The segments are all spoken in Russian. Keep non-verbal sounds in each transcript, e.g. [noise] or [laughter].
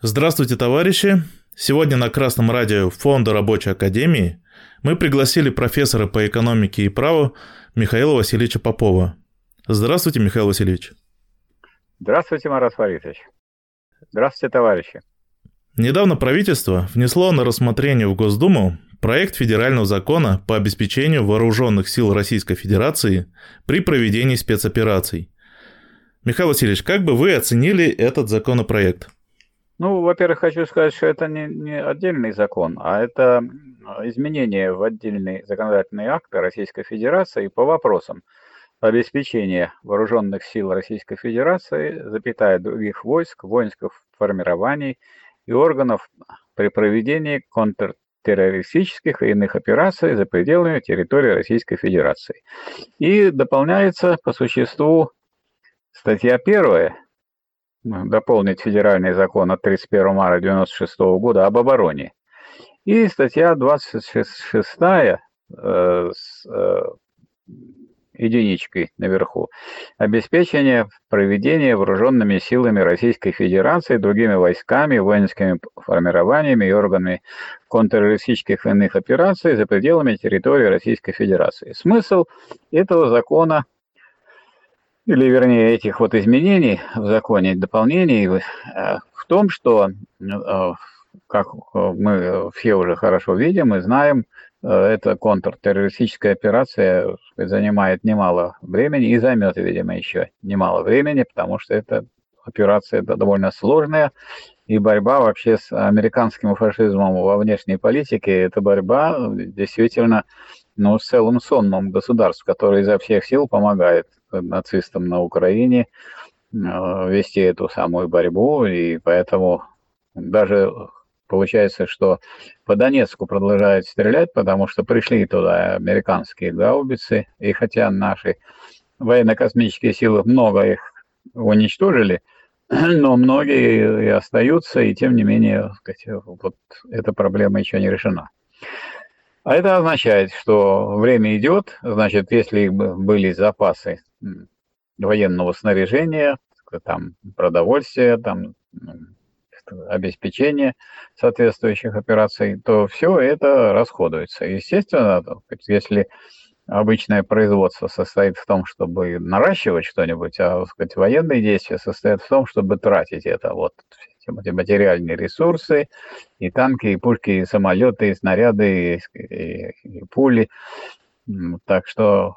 Здравствуйте, товарищи! Сегодня на Красном радио Фонда Рабочей Академии мы пригласили профессора по экономике и праву Михаила Васильевича Попова. Здравствуйте, Михаил Васильевич. Здравствуйте, Марат Фаритович. Здравствуйте, товарищи. Недавно правительство внесло на рассмотрение в Госдуму проект федерального закона по обеспечению вооруженных сил Российской Федерации при проведении спецопераций. Михаил Васильевич, как бы вы оценили этот законопроект? Ну, во-первых, хочу сказать, что это не, не отдельный закон, а это изменение в отдельный законодательный акт Российской Федерации по вопросам обеспечения вооруженных сил Российской Федерации, запятая других войск, воинских формирований и органов при проведении контртеррористических и иных операций за пределами территории Российской Федерации. И дополняется по существу статья первая дополнить федеральный закон от 31 марта 1996 года об обороне. И статья 26 э, с э, единичкой наверху. Обеспечение проведения вооруженными силами Российской Федерации, другими войсками, воинскими формированиями и органами контртеррористических военных операций за пределами территории Российской Федерации. Смысл этого закона – или вернее этих вот изменений в законе, дополнений э, в том, что, э, как мы все уже хорошо видим и знаем, э, эта контртеррористическая операция занимает немало времени и займет, видимо, еще немало времени, потому что эта операция довольно сложная, и борьба вообще с американским фашизмом во внешней политике, это борьба действительно ну, с целым сонмом государств, которые изо всех сил помогает нацистам на Украине э, вести эту самую борьбу, и поэтому даже получается, что по Донецку продолжают стрелять, потому что пришли туда американские гаубицы, и хотя наши военно-космические силы много их уничтожили, [clears throat] но многие и остаются, и тем не менее вот эта проблема еще не решена. А это означает, что время идет, значит, если были запасы военного снаряжения, там продовольствия, там обеспечение соответствующих операций, то все это расходуется. Естественно, если обычное производство состоит в том, чтобы наращивать что-нибудь, а сказать, военные действия состоят в том, чтобы тратить это. Вот материальные ресурсы, и танки, и пушки, и самолеты, и снаряды, и, и, и пули. Так что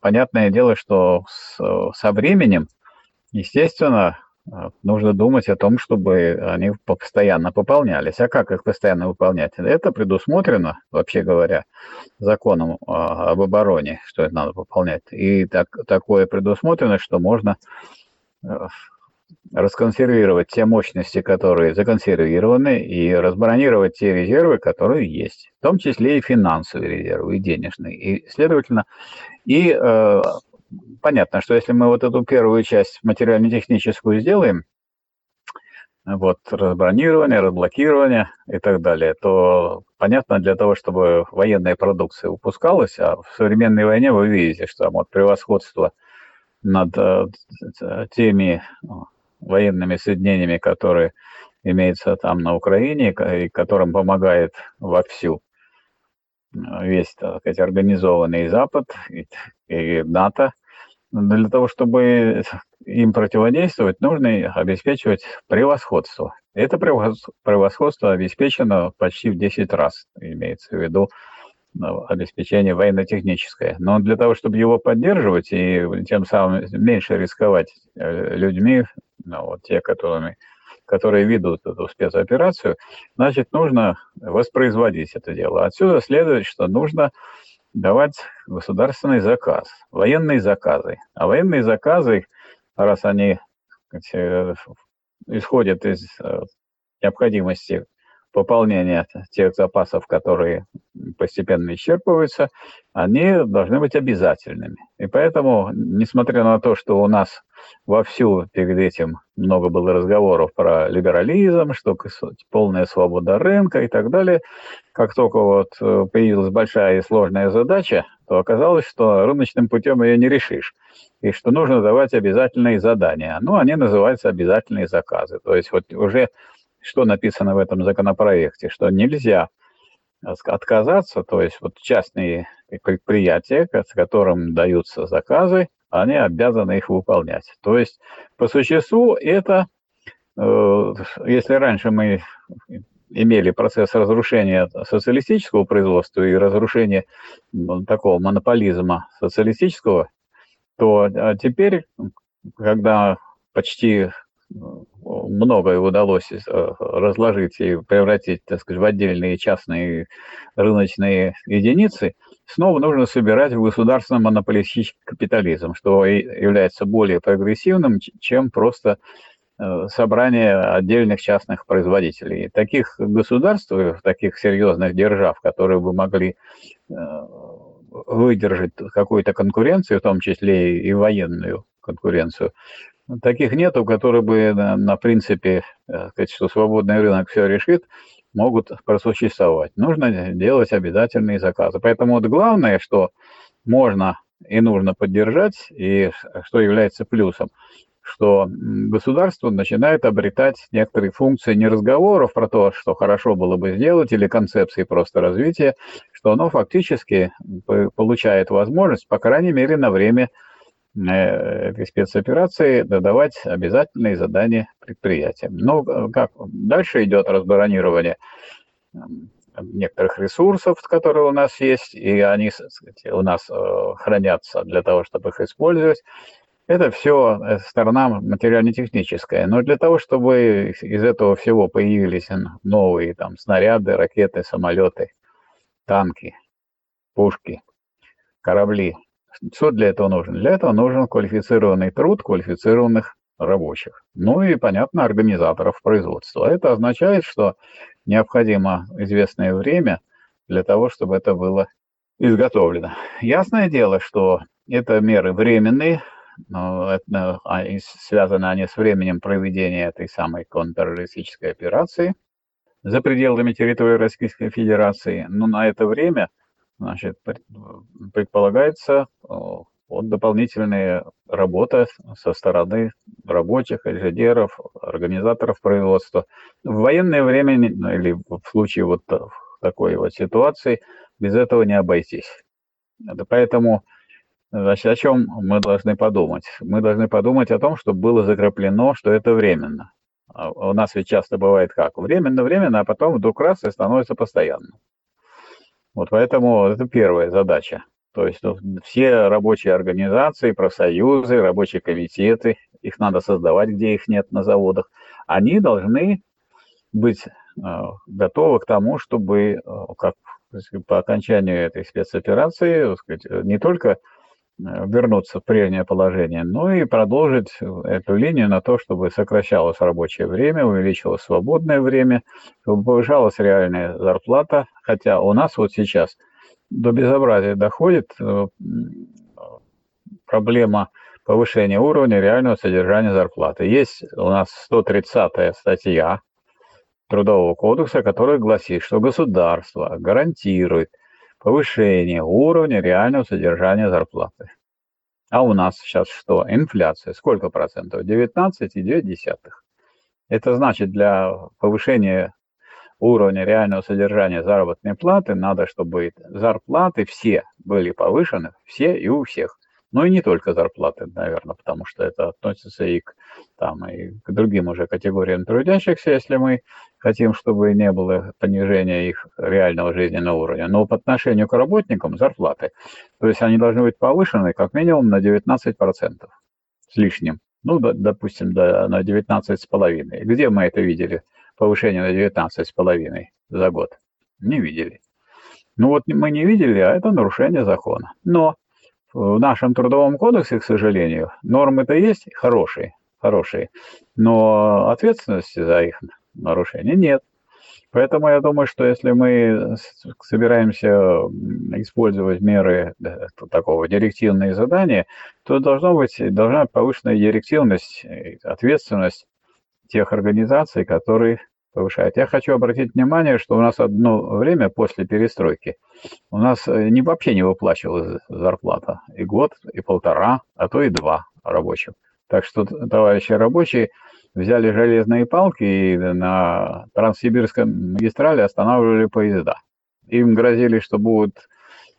понятное дело, что с, со временем, естественно, нужно думать о том, чтобы они постоянно пополнялись. А как их постоянно выполнять? Это предусмотрено, вообще говоря, законом об обороне, что это надо пополнять. И так, такое предусмотрено, что можно э, расконсервировать те мощности, которые законсервированы, и разбронировать те резервы, которые есть, в том числе и финансовые резервы, и денежные. И, следовательно, и э, понятно, что если мы вот эту первую часть материально-техническую сделаем, вот, разбронирование, разблокирование и так далее, то понятно, для того, чтобы военная продукция выпускалась, а в современной войне вы видите, что там вот превосходство над э, теми военными соединениями, которые имеются там на Украине, и которым помогает вовсю э, весь, так сказать, организованный Запад и, и НАТО. Для того, чтобы им противодействовать, нужно обеспечивать превосходство. Это превосходство обеспечено почти в 10 раз, имеется в виду обеспечение военно-техническое. Но для того, чтобы его поддерживать и тем самым меньше рисковать э, людьми, ну, вот те, которыми, которые ведут эту спецоперацию, значит, нужно воспроизводить это дело. Отсюда следует, что нужно давать государственный заказ, военные заказы. А военные заказы, раз они сказать, э, исходят из э, необходимости пополнения тех запасов, которые постепенно исчерпываются, они должны быть обязательными. И поэтому, несмотря на то, что у нас вовсю перед этим много было разговоров про либерализм, что полная свобода рынка и так далее, как только вот э, появилась большая и сложная задача, то оказалось, что рыночным путем ее не решишь. И что нужно давать обязательные задания. Ну, они называются обязательные заказы. То есть вот уже что написано в этом законопроекте, что нельзя отказаться, то есть вот частные предприятия, с которым даются заказы, они обязаны их выполнять. То есть по существу это, э, если раньше мы имели процесс разрушения социалистического производства и разрушения такого монополизма социалистического, то а теперь, когда почти многое удалось э, разложить и превратить, так сказать, в отдельные частные рыночные единицы, снова нужно собирать в государственный монополистический капитализм, что является более прогрессивным, чем просто э, собрание отдельных частных производителей. Таких государств, таких серьезных держав, которые бы могли э, выдержать какую-то конкуренцию, в том числе и военную конкуренцию, таких нету, которые бы на, на принципе, э, сказать, что свободный рынок все решит, могут просуществовать. Нужно делать обязательные заказы. Поэтому вот главное, что можно и нужно поддержать, и что является плюсом, что государство начинает обретать некоторые функции не разговоров про то, что хорошо было бы сделать, или концепции просто развития, что оно фактически получает возможность, по крайней мере, на время Э, этой спецоперации додавать обязательные задания предприятиям. Э, как дальше идет разбаронирование некоторых ресурсов, которые у нас есть, и они сказать, у нас э, хранятся для того, чтобы их использовать. Это все сторона материально-техническая. Но для того, чтобы из этого всего появились новые там, снаряды, ракеты, самолеты, танки, пушки, корабли, что для этого нужно? Для этого нужен квалифицированный труд квалифицированных рабочих. Ну и, понятно, организаторов производства. Это означает, что необходимо известное время для того, чтобы это было изготовлено. Ясное дело, что это меры временные, это, они, связаны они с временем проведения этой самой контртеррористической операции за пределами территории Российской Федерации. Но на это время – Значит, предполагается вот дополнительная работа со стороны рабочих, инженеров, организаторов производства. В военное время ну, или в случае вот такой вот ситуации без этого не обойтись. Поэтому значит, о чем мы должны подумать? Мы должны подумать о том, чтобы было закреплено, что это временно. А у нас ведь часто бывает как? Временно-временно, а потом вдруг раз и становится постоянным. Вот поэтому это первая задача. То есть ну, все рабочие организации, профсоюзы, рабочие комитеты, их надо создавать, где их нет на заводах, они должны быть э, готовы к тому, чтобы э, как, по окончанию этой спецоперации сказать, не только вернуться в прежнее положение, но и продолжить эту линию на то, чтобы сокращалось рабочее время, увеличилось свободное время, чтобы повышалась реальная зарплата, хотя у нас вот сейчас до безобразия доходит э, проблема повышения уровня реального содержания зарплаты. Есть у нас 130-я статья Трудового кодекса, которая гласит, что государство гарантирует повышение уровня реального содержания зарплаты. А у нас сейчас что? Инфляция. Сколько процентов? 19,9. Это значит, для повышения уровня реального содержания заработной платы надо, чтобы зарплаты все были повышены, все и у всех. Ну и не только зарплаты, наверное, потому что это относится и к, там, и к другим уже категориям трудящихся, если мы хотим, чтобы не было понижения их реального жизненного уровня. Но по отношению к работникам зарплаты, то есть они должны быть повышены как минимум на 19% с лишним. Ну, допустим, до, на 19,5. Где мы это видели? Повышение на 19,5 за год? Не видели. Ну вот мы не видели, а это нарушение закона. Но в нашем трудовом кодексе, к сожалению, нормы-то есть хорошие, хорошие, но ответственности за их нарушение нет. Поэтому я думаю, что если мы собираемся использовать меры такого директивные задания, то должно быть, должна быть повышенная директивность, ответственность тех организаций, которые повышает. Я хочу обратить внимание, что у нас одно время после перестройки у нас э, не, вообще не выплачивалась зарплата. И год, и полтора, а то и два рабочих. Так что, товарищи рабочие, взяли железные палки и на Транссибирской магистрали останавливали поезда. Им грозили, что будут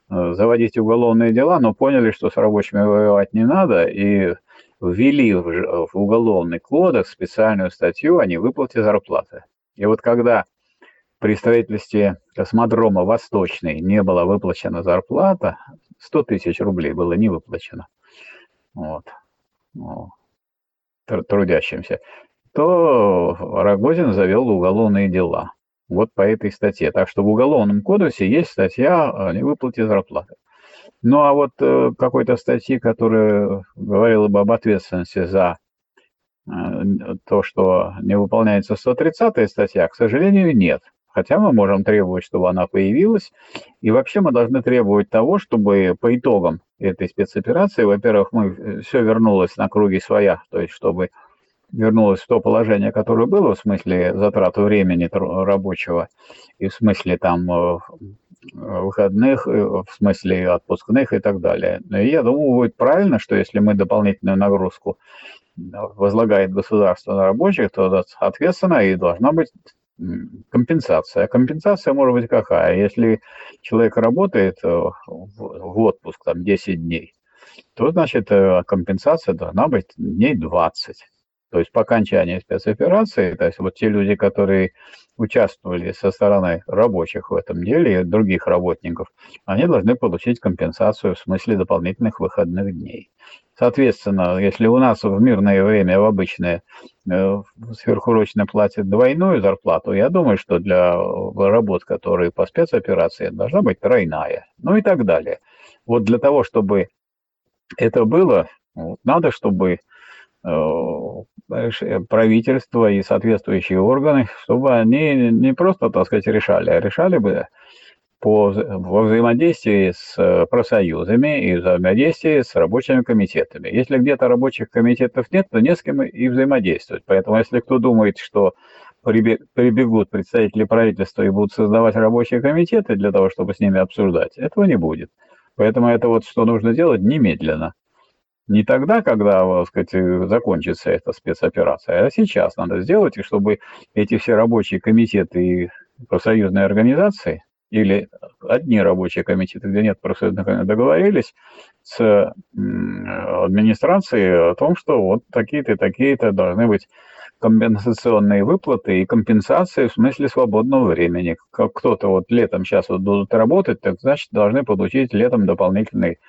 э, заводить уголовные дела, но поняли, что с рабочими воевать не надо, и ввели в уголовный кодекс специальную статью о невыплате зарплаты. И вот когда при строительстве космодрома Восточный не была выплачена зарплата, 100 тысяч рублей было не выплачено вот, трудящимся, то Рогозин завел уголовные дела. Вот по этой статье. Так что в Уголовном кодексе есть статья о невыплате зарплаты. Ну а вот э, какой-то статьи, которая говорила бы об ответственности за э, то, что не выполняется 130-я статья, к сожалению, нет. Хотя мы можем требовать, чтобы она появилась. И вообще мы должны требовать того, чтобы по итогам этой спецоперации, во-первых, мы э, все вернулось на круги своя, то есть чтобы вернулось в то положение, которое было, в смысле затраты времени рабочего и в смысле там э, выходных, э, в смысле отпускных и так далее. Но я думаю, будет правильно, что если мы дополнительную нагрузку возлагает государство на рабочих, то, соответственно, и должна быть компенсация. Компенсация может быть какая? Если человек работает э, в отпуск там 10 дней, то, значит, э, компенсация должна быть дней 20. То есть по окончании спецоперации, то есть вот те люди, которые участвовали со стороны рабочих в этом деле и других работников, они должны получить компенсацию в смысле дополнительных выходных дней. Соответственно, если у нас в мирное время, в обычное, э, сверхурочно платят двойную зарплату, я думаю, что для работ, которые по спецоперации, должна быть тройная, ну и так далее. Вот для того, чтобы это было, надо, чтобы э, правительство и соответствующие органы, чтобы они не просто, так сказать, решали, а решали бы по, во взаимодействии с э, профсоюзами и взаимодействии с рабочими комитетами. Если где-то рабочих комитетов нет, то не с кем и взаимодействовать. Поэтому если кто думает, что прибегут представители правительства и будут создавать рабочие комитеты для того, чтобы с ними обсуждать, этого не будет. Поэтому это вот что нужно делать немедленно. Не тогда, когда, так сказать, закончится эта спецоперация, а сейчас надо сделать, и чтобы эти все рабочие комитеты и профсоюзные организации или одни рабочие комитеты, где нет профсоюзных, договорились с администрацией о том, что вот такие-то такие-то должны быть компенсационные выплаты и компенсации в смысле свободного времени. Как кто-то вот летом сейчас вот будут работать, так значит должны получить летом дополнительный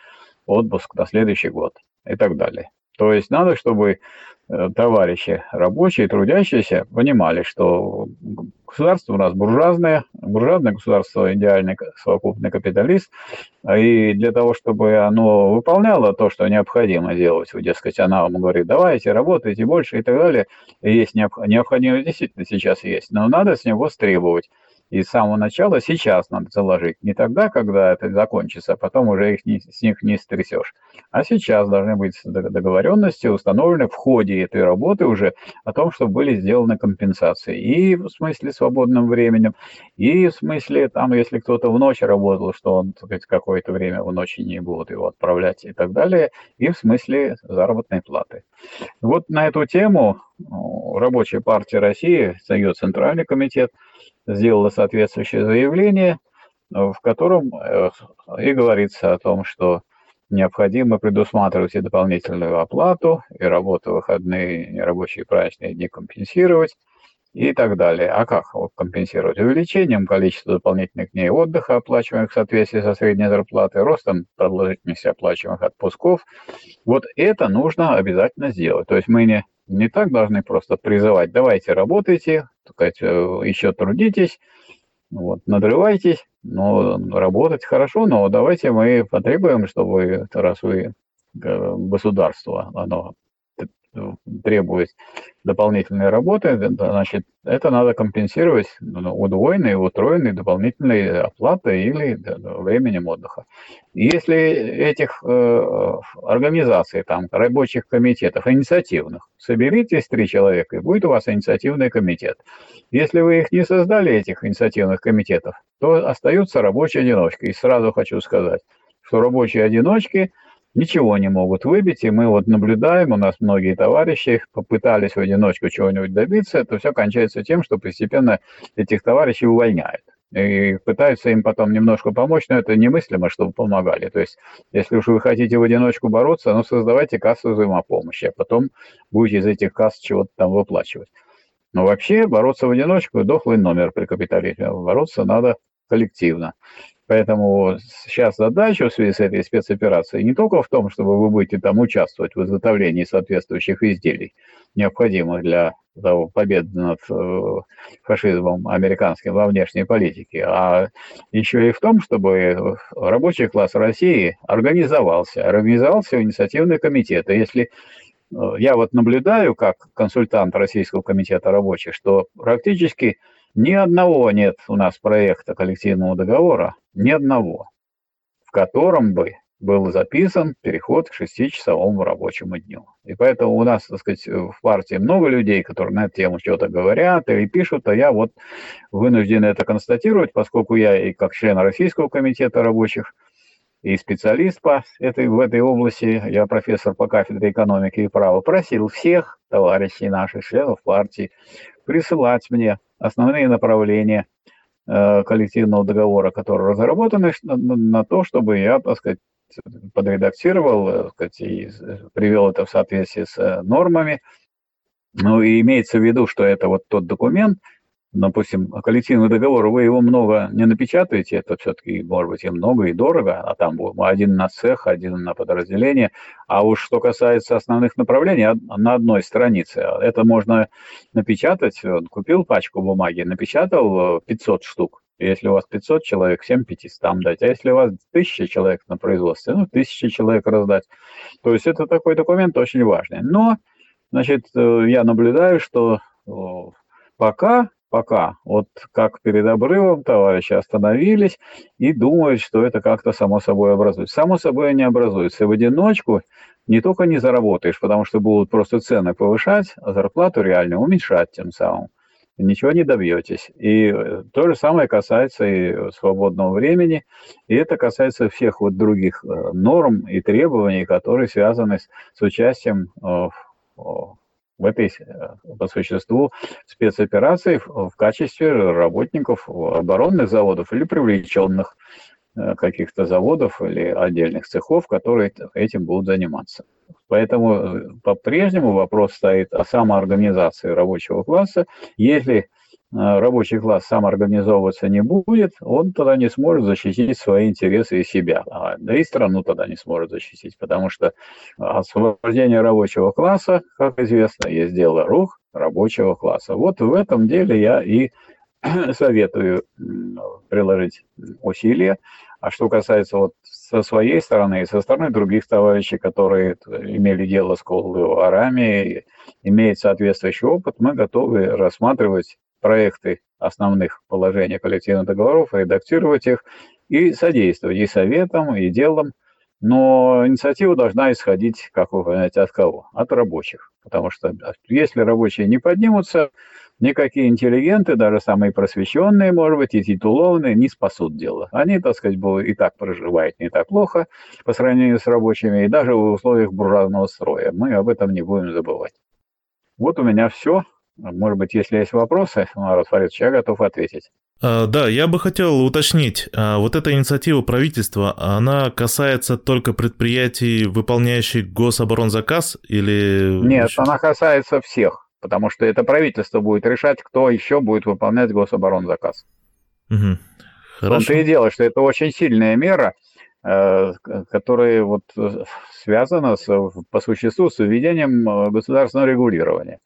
отпуск на следующий год и так далее. То есть надо, чтобы Э, товарищи рабочие, трудящиеся понимали, что государство у нас буржуазное, буржуазное государство идеальный совокупный капиталист, и для того, чтобы оно выполняло то, что необходимо делать, дескать, она вам говорит, давайте, работайте больше и так далее, и есть необходимость, действительно сейчас есть, но надо с него стребовать. И с самого начала сейчас надо заложить. Не тогда, когда это закончится, а потом уже их не, с них не стрясешь. А сейчас должны быть договоренности установлены в ходе этой работы уже о том, что были сделаны компенсации. И в смысле свободным временем, и в смысле, там, если кто-то в ночь работал, что он, какое-то время в ночи не будут его отправлять и так далее, и в смысле заработной платы. Вот на эту тему Рабочая партия России, ее Центральный комитет, сделала соответствующее заявление, в котором э, и говорится о том, что необходимо предусматривать и дополнительную оплату, и работу выходные, рабочие праздничные дни компенсировать и так далее. А как компенсировать? Увеличением количества дополнительных дней отдыха, оплачиваемых в соответствии со средней зарплатой, ростом продолжительности оплачиваемых отпусков. Вот это нужно обязательно сделать. То есть мы не не так должны просто призывать, давайте работайте, сказать, э, еще трудитесь, вот, надрывайтесь, но работать хорошо, но давайте мы потребуем, чтобы раз вы э, государство, оно требует дополнительной работы, значит, это надо компенсировать ну, удвоенной, утроенной дополнительной оплатой или временем отдыха. Если этих э, организаций, там, рабочих комитетов, инициативных, соберитесь три человека, и будет у вас инициативный комитет. Если вы их не создали, этих инициативных комитетов, то остаются рабочие одиночки. И сразу хочу сказать, что рабочие одиночки – ничего не могут выбить, и мы вот наблюдаем, у нас многие товарищи попытались в одиночку чего-нибудь добиться, это все кончается тем, что постепенно этих товарищей увольняют. И пытаются им потом немножко помочь, но это немыслимо, чтобы помогали. То есть, если уж вы хотите в одиночку бороться, ну, создавайте кассу взаимопомощи, а потом будете из этих касс чего-то там выплачивать. Но вообще бороться в одиночку – дохлый номер при капитализме. Бороться надо коллективно. Поэтому сейчас задача в связи с этой спецоперацией не только в том, чтобы вы будете там участвовать в изготовлении соответствующих изделий, необходимых для того, победы над э, фашизмом американским во внешней политике, а еще и в том, чтобы рабочий класс России организовался, организовался в комитет. И если э, я вот наблюдаю, как консультант Российского комитета рабочих, что практически ни одного нет у нас проекта коллективного договора, ни одного, в котором бы был записан переход к шестичасовому рабочему дню. И поэтому у нас, так сказать, в партии много людей, которые на эту тему что-то говорят или пишут, а я вот вынужден это констатировать, поскольку я и как член Российского комитета рабочих, и специалист по этой, в этой области, я профессор по кафедре экономики и права, просил всех товарищей наших, членов партии, присылать мне основные направления э, коллективного договора, которые разработаны, на, то, чтобы я, так сказать, подредактировал, так сказать, и привел это в соответствии с э, нормами. Ну и имеется в виду, что это вот тот документ, допустим, коллективный договор, вы его много не напечатаете, это все-таки, может быть, и много, и дорого, а там один на цех, один на подразделение. А уж что касается основных направлений, на одной странице. Это можно напечатать, купил пачку бумаги, напечатал 500 э, штук. Если у вас 500 человек, 7 500 дать. А если у вас 1000 человек на производстве, ну, 1000 человек раздать. То есть это такой документ очень важный. Но, значит, э, я наблюдаю, что пока пока. Вот как перед обрывом товарищи остановились и думают, что это как-то само собой образуется. Само собой не образуется. В одиночку не только не заработаешь, потому что будут просто цены повышать, а зарплату реально уменьшать тем самым. Ничего не добьетесь. И э, то же самое касается и свободного времени, и это касается всех вот других э, норм и требований, которые связаны с, с участием э, в этой, э, по существу, спецоперации в качестве работников оборонных заводов или привлеченных э, каких-то заводов или отдельных цехов, которые этим будут заниматься. Поэтому э, по-прежнему вопрос стоит о самоорганизации рабочего класса. Если рабочий класс сам организовываться не будет, он тогда не сможет защитить свои интересы и себя. Да и страну тогда не сможет защитить, потому что освобождение рабочего класса, как известно, есть дело рук рабочего класса. Вот в этом деле я и [clears throat] советую приложить усилия. А что касается вот со своей стороны и со стороны других товарищей, которые имели дело с колдоварами, имеют соответствующий опыт, мы готовы рассматривать проекты основных положений коллективных договоров, редактировать их и содействовать и советам, и делам. Но инициатива должна исходить, как вы понимаете, от кого? От рабочих. Потому что если рабочие не поднимутся, никакие интеллигенты, даже самые просвещенные, может быть, и титулованные, не спасут дело. Они, так сказать, и так проживают не так плохо по сравнению с рабочими, и даже в условиях буржуазного строя. Мы об этом не будем забывать. Вот у меня все. Может быть, если есть вопросы, Марат Фаридович, я готов ответить. А, да, я бы хотел уточнить, а вот эта инициатива правительства, она касается только предприятий, выполняющих гособоронзаказ или... Нет, она касается всех, потому что это правительство будет решать, кто еще будет выполнять гособоронзаказ. Угу. Хорошо. том и дело, что это очень сильная мера, э, которая вот связана с, по существу с введением э, государственного регулирования.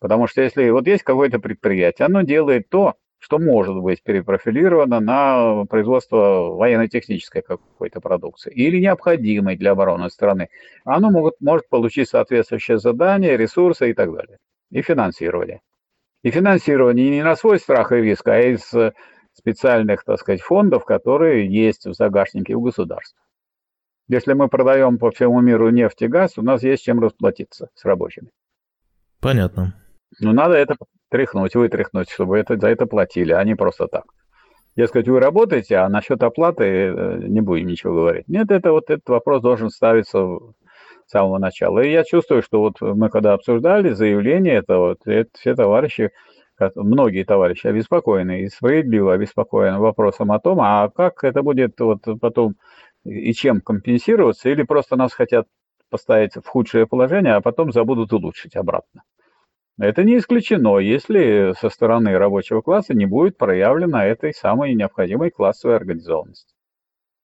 Потому что если вот есть какое-то предприятие, оно делает то, что может быть перепрофилировано на производство военно-технической какой-то продукции или необходимой для обороны страны, оно могут, может получить соответствующее задание, ресурсы и так далее. И финансирование. И финансирование не на свой страх и риск, а из специальных, так сказать, фондов, которые есть в загашнике у государства. Если мы продаем по всему миру нефть и газ, у нас есть чем расплатиться с рабочими. Понятно. Ну, надо это тряхнуть, вытряхнуть, чтобы это, за это платили, а не просто так. Дескать, вы работаете, а насчет оплаты э, не будем ничего говорить. Нет, это вот этот вопрос должен ставиться с самого начала. И я чувствую, что вот мы когда обсуждали заявление, это вот это все товарищи, многие товарищи обеспокоены и справедливо обеспокоены вопросом о том, а как это будет вот потом и чем компенсироваться, или просто нас хотят поставить в худшее положение, а потом забудут улучшить обратно. Это не исключено, если со стороны рабочего класса не будет проявлена этой самой необходимой классовой организованности.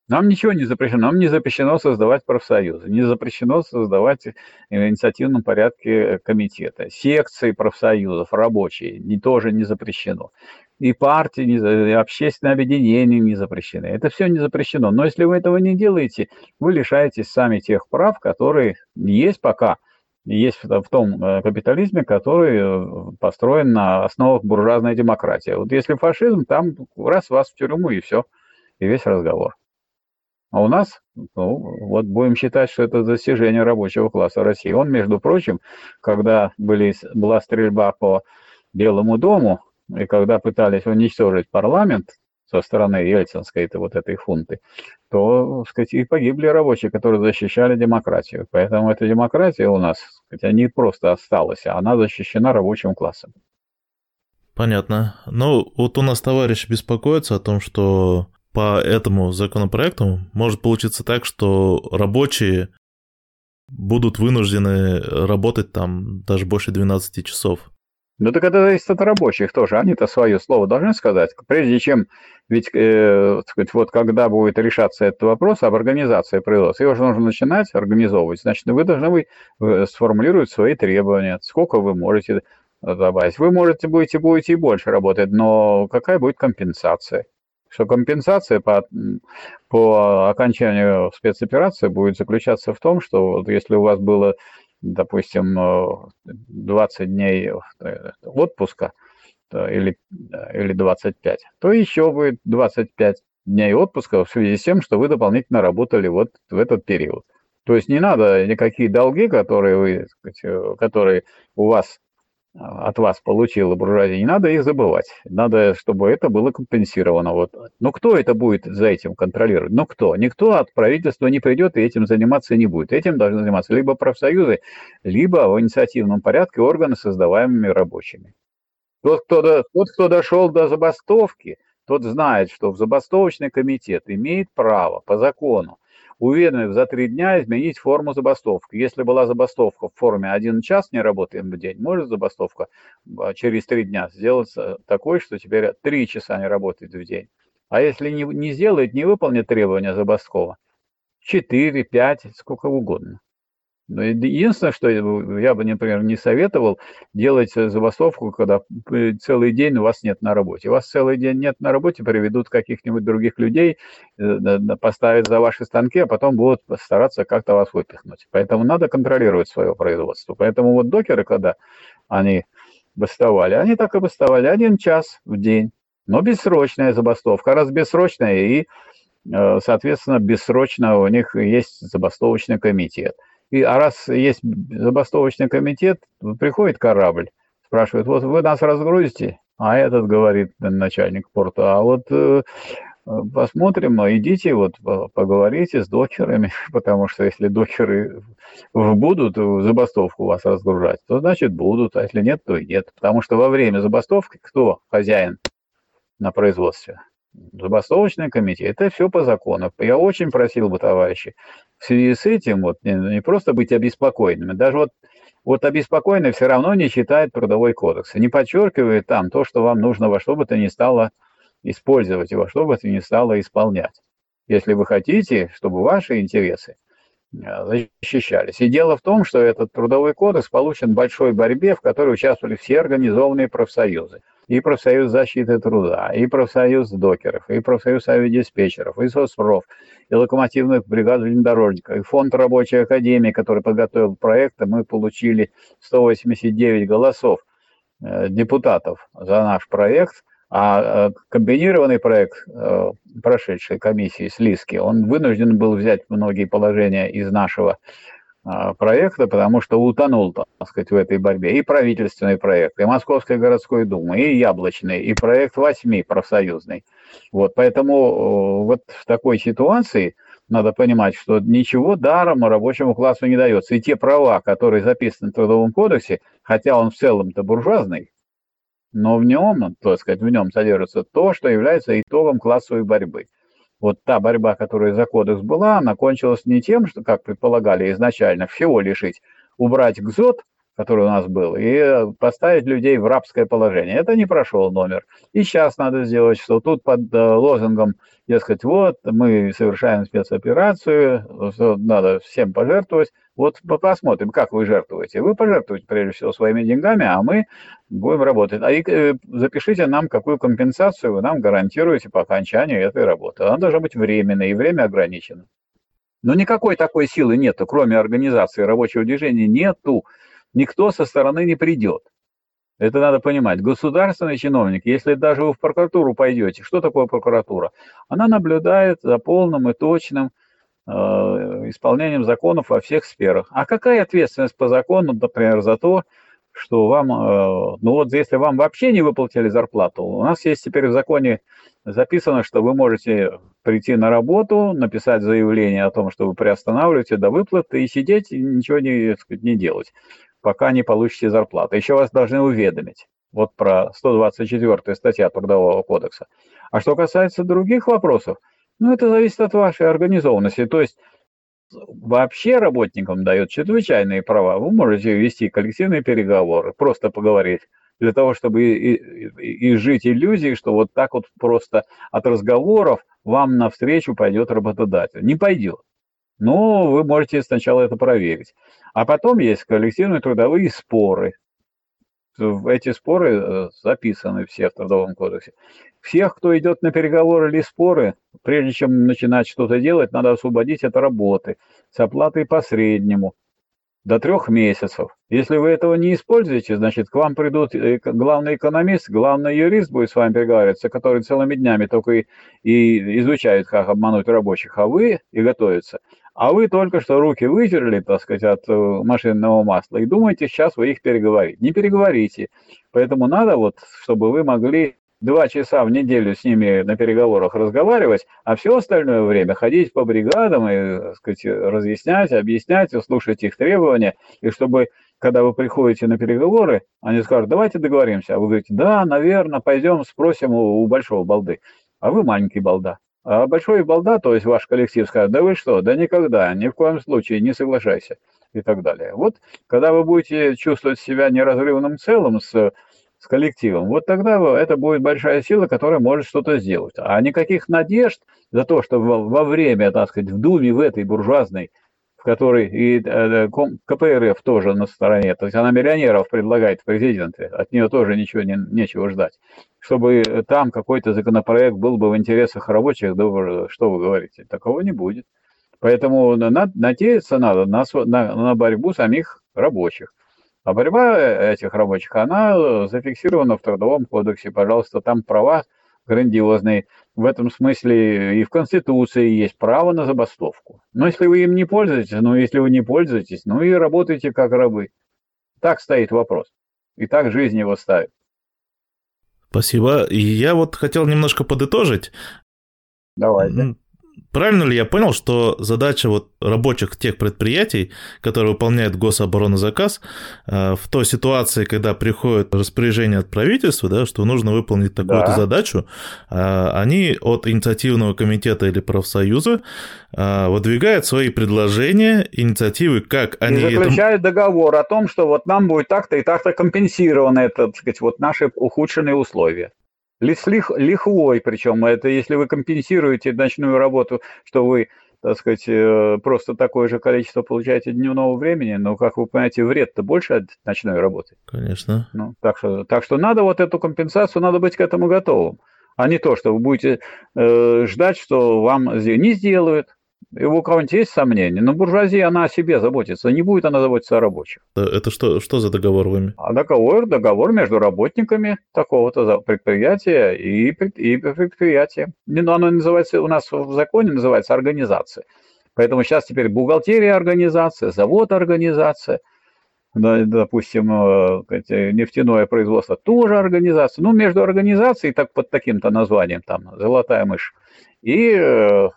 Нам ничего не запрещено. Нам не запрещено создавать профсоюзы, не запрещено создавать в инициативном порядке комитеты. Секции профсоюзов рабочие не, тоже не запрещено. И партии, и общественные объединения не запрещены. Это все не запрещено. Но если вы этого не делаете, вы лишаетесь сами тех прав, которые есть пока есть в том э, капитализме, который э, построен на основах буржуазной демократии. Вот если фашизм, там раз вас в тюрьму и все, и весь разговор. А у нас, ну, вот будем считать, что это достижение рабочего класса России. Он, между прочим, когда были, была стрельба по Белому дому, и когда пытались уничтожить парламент со стороны ельцинской это вот этой фунты, то, так сказать, и погибли рабочие, которые защищали демократию. Поэтому эта демократия у нас, так сказать, не просто осталась, а она защищена рабочим классом. Понятно. Ну, вот у нас товарищ беспокоится о том, что по этому законопроекту может получиться так, что рабочие будут вынуждены работать там даже больше 12 часов. Ну так это зависит от рабочих тоже. Они-то свое слово должны сказать. Прежде чем, ведь, э, сказать, вот когда будет решаться этот вопрос об организации производства, его же нужно начинать организовывать. Значит, вы должны вы э, сформулировать свои требования, сколько вы можете добавить. Вы можете, будете, будете и больше работать, но какая будет компенсация? что компенсация по, по окончанию спецоперации будет заключаться в том, что вот если у вас было, допустим, 20 дней э, отпуска или, или 25, то еще будет 25 дней отпуска в связи с тем, что вы дополнительно работали вот в этот период. То есть не надо никакие долги, которые, вы, э, которые у вас от вас получила буржуазия, не надо их забывать. Надо, чтобы это было компенсировано. Вот. Но кто это будет за этим контролировать? Ну кто? Никто от правительства не придет и этим заниматься не будет. Этим должны заниматься либо профсоюзы, либо в инициативном порядке органы, создаваемыми рабочими. Тот, кто, тот, кто дошел до забастовки, тот знает, что в забастовочный комитет имеет право по закону уведомив за три дня изменить форму забастовки. Если была забастовка в форме один час не работаем в день, может забастовка а, через три дня сделаться такой, что теперь три часа не работает в день. А если не, не сделает, не выполнит требования забастовка, 4, 5, сколько угодно. Но единственное, что я бы, например, не советовал делать забастовку, когда целый день у вас нет на работе. У вас целый день нет на работе, приведут каких-нибудь других людей, э, поставят за ваши станки, а потом будут стараться как-то вас выпихнуть. Поэтому надо контролировать свое производство. Поэтому вот докеры, когда они бастовали, они так и бастовали один час в день. Но бессрочная забастовка. Раз бессрочная, и, э, соответственно, бессрочно у них есть забастовочный комитет. И, а раз есть забастовочный комитет, приходит корабль, спрашивает, вот вы нас разгрузите? А этот говорит, начальник порта, а вот э, посмотрим, идите вот поговорите с докерами, [laughs] потому что если докеры будут забастовку вас разгружать, то значит будут, а если нет, то нет. Потому что во время забастовки кто хозяин на производстве? Забастовочный комитет, это все по закону. Я очень просил бы, товарищи, в связи с этим вот не, не просто быть обеспокоенными, даже вот, вот обеспокоенный все равно не читает трудовой кодекс, не подчеркивает там то, что вам нужно во что бы то ни стало использовать и во что бы то ни стало исполнять. Если вы хотите, чтобы ваши интересы э, защищались. И дело в том, что этот трудовой кодекс получен в большой борьбе, в которой участвовали все организованные профсоюзы и профсоюз защиты труда, и профсоюз докеров, и профсоюз авиадиспетчеров, и соцпроф, и локомотивных бригад железнодорожников, и фонд рабочей академии, который подготовил проект, мы получили 189 голосов э, депутатов за наш проект, а э, комбинированный проект э, прошедшей комиссии Слизки, он вынужден был взять многие положения из нашего проекта, потому что утонул, так сказать, в этой борьбе. И правительственный проект, и Московской городской думы, и Яблочный, и проект восьми профсоюзный. Вот, поэтому вот в такой ситуации надо понимать, что ничего даром рабочему классу не дается. И те права, которые записаны в Трудовом кодексе, хотя он в целом-то буржуазный, но в нем, так сказать, в нем содержится то, что является итогом классовой борьбы вот та борьба, которая за кодекс была, она кончилась не тем, что, как предполагали изначально, всего лишить, убрать ГЗОТ, который у нас был, и поставить людей в рабское положение. Это не прошел номер. И сейчас надо сделать, что тут под э, лозунгом, дескать, вот, мы совершаем спецоперацию, надо всем пожертвовать, вот посмотрим, как вы жертвуете. Вы пожертвуете, прежде всего, своими деньгами, а мы будем работать. А и э, запишите нам, какую компенсацию вы нам гарантируете по окончанию этой работы. Она должна быть временной и время ограничено. Но никакой такой силы нету, кроме организации рабочего движения, нету. Никто со стороны не придет. Это надо понимать. Государственный чиновник, если даже вы в прокуратуру пойдете, что такое прокуратура? Она наблюдает за полным и точным Э, исполнением законов во всех сферах. А какая ответственность по закону, например, за то, что вам, э, ну вот если вам вообще не выплатили зарплату, у нас есть теперь в законе записано, что вы можете прийти на работу, написать заявление о том, что вы приостанавливаете до выплаты и сидеть и ничего не, сказать, не делать, пока не получите зарплату. Еще вас должны уведомить. Вот про 124 статья Трудового кодекса. А что касается других вопросов – ну, это зависит от вашей организованности. То есть вообще работникам дает чрезвычайные права. Вы можете вести коллективные переговоры, просто поговорить, для того, чтобы и, и, и жить иллюзией, что вот так вот просто от разговоров вам навстречу пойдет работодатель. Не пойдет. Но вы можете сначала это проверить. А потом есть коллективные трудовые споры. Эти споры э, записаны все в Трудовом кодексе. Всех, кто идет на переговоры или споры, прежде чем начинать что-то делать, надо освободить от работы с оплатой по среднему до трех месяцев. Если вы этого не используете, значит, к вам придут э, главный экономист, главный юрист будет с вами переговариваться, который целыми днями только и, и изучает, как обмануть рабочих, а вы и готовится. А вы только что руки вытерли, так сказать, от э, машинного масла и думаете, сейчас вы их переговорите. Не переговорите. Поэтому надо вот, чтобы вы могли два часа в неделю с ними на переговорах разговаривать, а все остальное время ходить по бригадам и, так сказать, разъяснять, объяснять, слушать их требования, и чтобы, когда вы приходите на переговоры, они скажут, давайте договоримся, а вы говорите, да, наверное, пойдем спросим у, у большого балды, а вы маленький балда. А большой балда, то есть ваш коллектив скажет, да вы что, да никогда, ни в коем случае не соглашайся и так далее. Вот когда вы будете чувствовать себя неразрывным целым с с коллективом, вот тогда это будет большая сила, которая может что-то сделать. А никаких надежд за то, что во время, так сказать, в Думе, в этой буржуазной, в которой и э, КПРФ тоже на стороне, то есть она миллионеров предлагает в президенты, от нее тоже ничего не, нечего ждать. Чтобы там какой-то законопроект был бы в интересах рабочих, да что вы говорите, такого не будет. Поэтому надеяться надо на, на, на борьбу самих рабочих. А борьба этих рабочих, она зафиксирована в Трудовом кодексе. Пожалуйста, там права грандиозные. В этом смысле и в Конституции есть право на забастовку. Но если вы им не пользуетесь, ну если вы не пользуетесь, ну и работаете как рабы. Так стоит вопрос. И так жизнь его ставит. Спасибо. И я вот хотел немножко подытожить. Давайте. Правильно ли я понял, что задача вот рабочих тех предприятий, которые выполняют гособоронозаказ, э, в той ситуации, когда приходит распоряжение от правительства, да, что нужно выполнить такую-то да. задачу, э, они от инициативного комитета или профсоюза э, выдвигают свои предложения, инициативы, как они... И заключают это... договор о том, что вот нам будет так-то и так-то компенсировано это, так сказать, вот наши ухудшенные условия. Лих, лихвой, причем это если вы компенсируете ночную работу, что вы, так сказать, э, просто такое же количество получаете дневного времени, но, как вы понимаете, вред-то больше от ночной работы. Конечно. Ну, так, что, так что надо вот эту компенсацию, надо быть к этому готовым, а не то, что вы будете э, ждать, что вам не сделают, и у кого-нибудь есть сомнения? Но буржуазия, она о себе заботится, не будет она заботиться о рабочих. Это что, что за договор вы? А договор, договор между работниками такого-то предприятия и, и предприятия. Ну, оно называется, у нас в законе называется организация. Поэтому сейчас теперь бухгалтерия организация, завод организация, допустим, э, нефтяное производство тоже организация. Ну, между организацией так, под таким-то названием, там, «Золотая мышь», и э,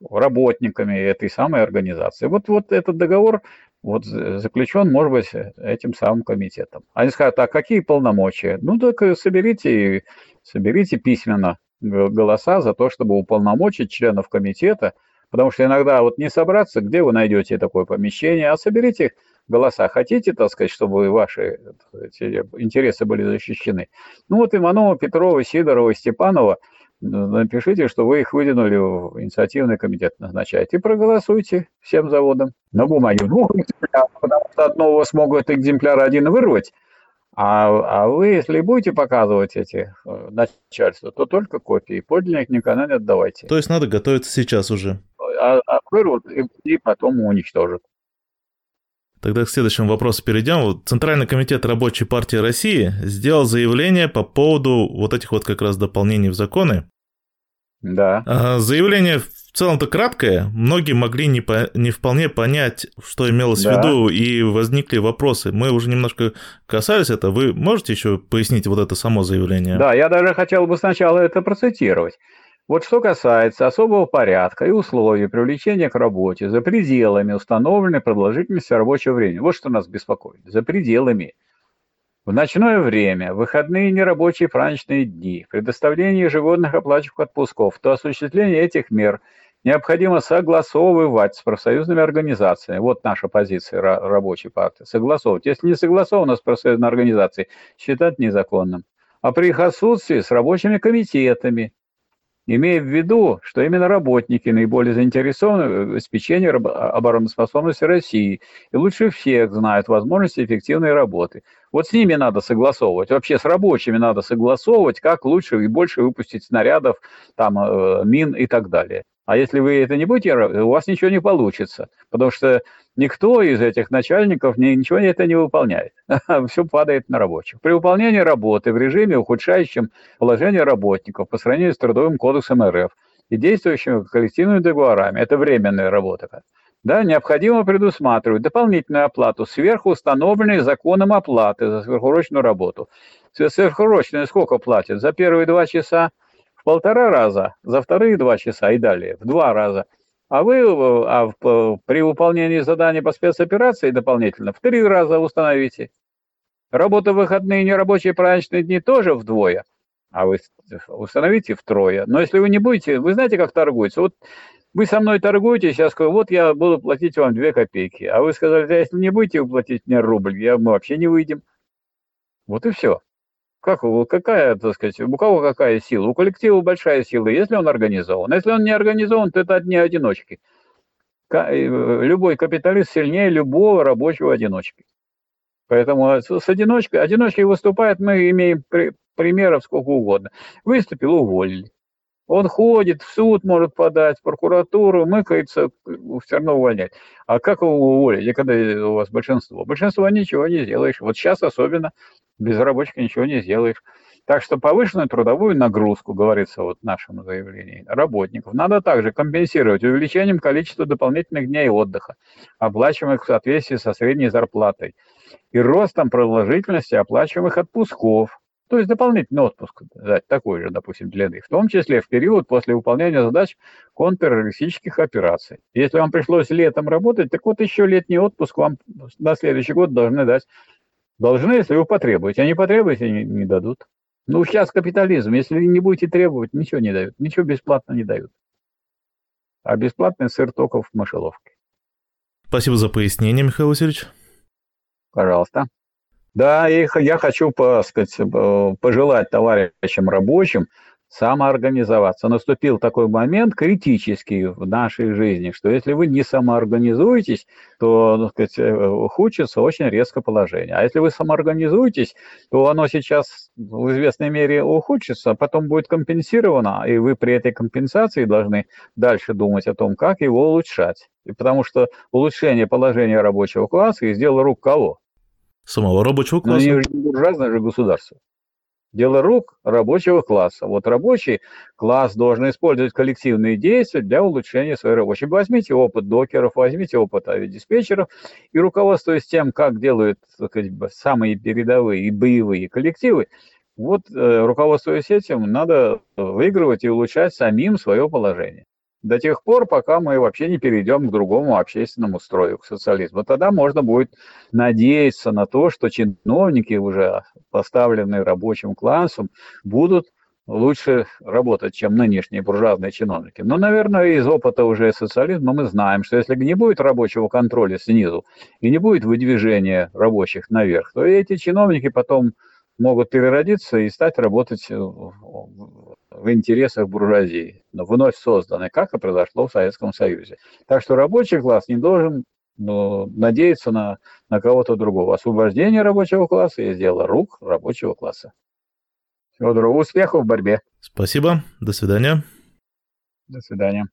работниками этой самой организации. Вот, вот этот договор вот заключен, может быть, этим самым комитетом. Они скажут, а какие полномочия? Ну, так соберите, соберите письменно голоса за то, чтобы уполномочить членов комитета, потому что иногда вот не собраться, где вы найдете такое помещение, а соберите голоса. Хотите, так сказать, чтобы ваши эти интересы были защищены? Ну вот Иванова, Петрова, Сидорова, Степанова – напишите, что вы их выдвинули в инициативный комитет назначать и проголосуйте всем заводам на бумаге двух экземплярах, потому что одного вас могут экземпляр один вырвать, а, а вы, если будете показывать эти э, начальства, то только копии. Подлинник никогда не отдавайте. То есть надо готовиться сейчас уже. А, а вырвут и, и потом уничтожат. Тогда к следующему вопросу перейдем. Центральный комитет Рабочей партии России сделал заявление по поводу вот этих вот как раз дополнений в законы. Да. Заявление в целом-то краткое. Многие могли не, по, не вполне понять, что имелось да. в виду, и возникли вопросы. Мы уже немножко касались этого. Вы можете еще пояснить вот это само заявление? Да, я даже хотел бы сначала это процитировать. Вот что касается особого порядка и условий привлечения к работе за пределами установленной продолжительности рабочего времени. Вот что нас беспокоит. За пределами. В ночное время, выходные нерабочие праздничные дни, предоставление ежегодных оплачиваемых отпусков, то осуществление этих мер необходимо согласовывать с профсоюзными организациями. Вот наша позиция рабочей партии. Согласовывать. Если не согласовано с профсоюзной организацией, считать незаконным. А при их отсутствии с рабочими комитетами, имея в виду, что именно работники наиболее заинтересованы в обеспечении обороноспособности России и лучше всех знают возможности эффективной работы. Вот с ними надо согласовывать, вообще с рабочими надо согласовывать, как лучше и больше выпустить снарядов, там, э, мин и так далее. А если вы это не будете, у вас ничего не получится, потому что никто из этих начальников ничего это не выполняет. [laughs] Все падает на рабочих. При выполнении работы в режиме, ухудшающем положение работников по сравнению с Трудовым кодексом РФ и действующими коллективными договорами, это временная работа, да, необходимо предусматривать дополнительную оплату сверху установленной законом оплаты за сверхурочную работу. Сверхурочную сколько платят? За первые два часа – полтора раза, за вторые два часа и далее в два раза. А вы а в, при выполнении задания по спецоперации дополнительно в три раза установите. Работа в выходные и нерабочие праздничные дни тоже вдвое, а вы установите втрое. Но если вы не будете, вы знаете, как торгуется? Вот вы со мной торгуете, сейчас скажу, вот я буду платить вам две копейки. А вы сказали, да, если не будете платить мне рубль, я, мы вообще не выйдем. Вот и все. Как, какая, так сказать, у кого какая сила? У коллектива большая сила, если он организован. Если он не организован, то это одни одиночки. Э, любой капиталист сильнее любого рабочего одиночки. Поэтому с одиночкой, одиночкой выступает, мы имеем примеров сколько угодно. Выступил, уволили. Он ходит, в суд может подать, в прокуратуру, мыкается, все равно увольнять. А как его уволить, когда у вас большинство? Большинство ничего не сделаешь. Вот сейчас особенно без рабочих ничего не сделаешь. Так что повышенную трудовую нагрузку, говорится вот в нашем заявлении, работников надо также компенсировать увеличением количества дополнительных дней отдыха, оплачиваемых в соответствии со средней зарплатой, и ростом продолжительности оплачиваемых отпусков, то есть дополнительный отпуск дать такой же, допустим, длины, в том числе в период после выполнения задач контртеррористических операций. Если вам пришлось летом работать, так вот еще летний отпуск вам на следующий год должны дать Должны, если вы потребуете. А не потребуете, не, не дадут. Ну, сейчас капитализм. Если не будете требовать, ничего не дают. Ничего бесплатно не дают. А бесплатный сыр только в мышеловке. Спасибо за пояснение, Михаил Васильевич. Пожалуйста. Да, и я хочу, сказать, пожелать товарищам рабочим самоорганизоваться. Наступил такой момент критический в нашей жизни, что если вы не самоорганизуетесь, то так сказать, э, ухудшится очень резко положение. А если вы самоорганизуетесь, то оно сейчас в известной мере ухудшится, а потом будет компенсировано, и вы при этой компенсации должны дальше думать о том, как его улучшать. Потому что улучшение положения рабочего класса и сделало рук кого? Самого рабочего класса. Но не буржуазное же государство. Дело рук рабочего класса. Вот рабочий класс должен использовать коллективные действия для улучшения своей рабочей. Возьмите опыт докеров, возьмите опыт авиадиспетчеров и руководствуясь тем, как делают сказать, самые передовые и боевые коллективы, вот э, руководствуясь этим, надо выигрывать и улучшать самим свое положение до тех пор, пока мы вообще не перейдем к другому общественному строю, к социализму. Тогда можно будет надеяться на то, что чиновники, уже поставленные рабочим классом, будут лучше работать, чем нынешние буржуазные чиновники. Но, наверное, из опыта уже социализма мы знаем, что если не будет рабочего контроля снизу и не будет выдвижения рабочих наверх, то эти чиновники потом могут переродиться и стать работать в интересах буржуазии, вновь созданной, как и произошло в Советском Союзе. Так что рабочий класс не должен ну, надеяться на, на кого-то другого. Освобождение рабочего класса есть дело рук рабочего класса. Всего доброго, успехов в борьбе. Спасибо, до свидания. До свидания.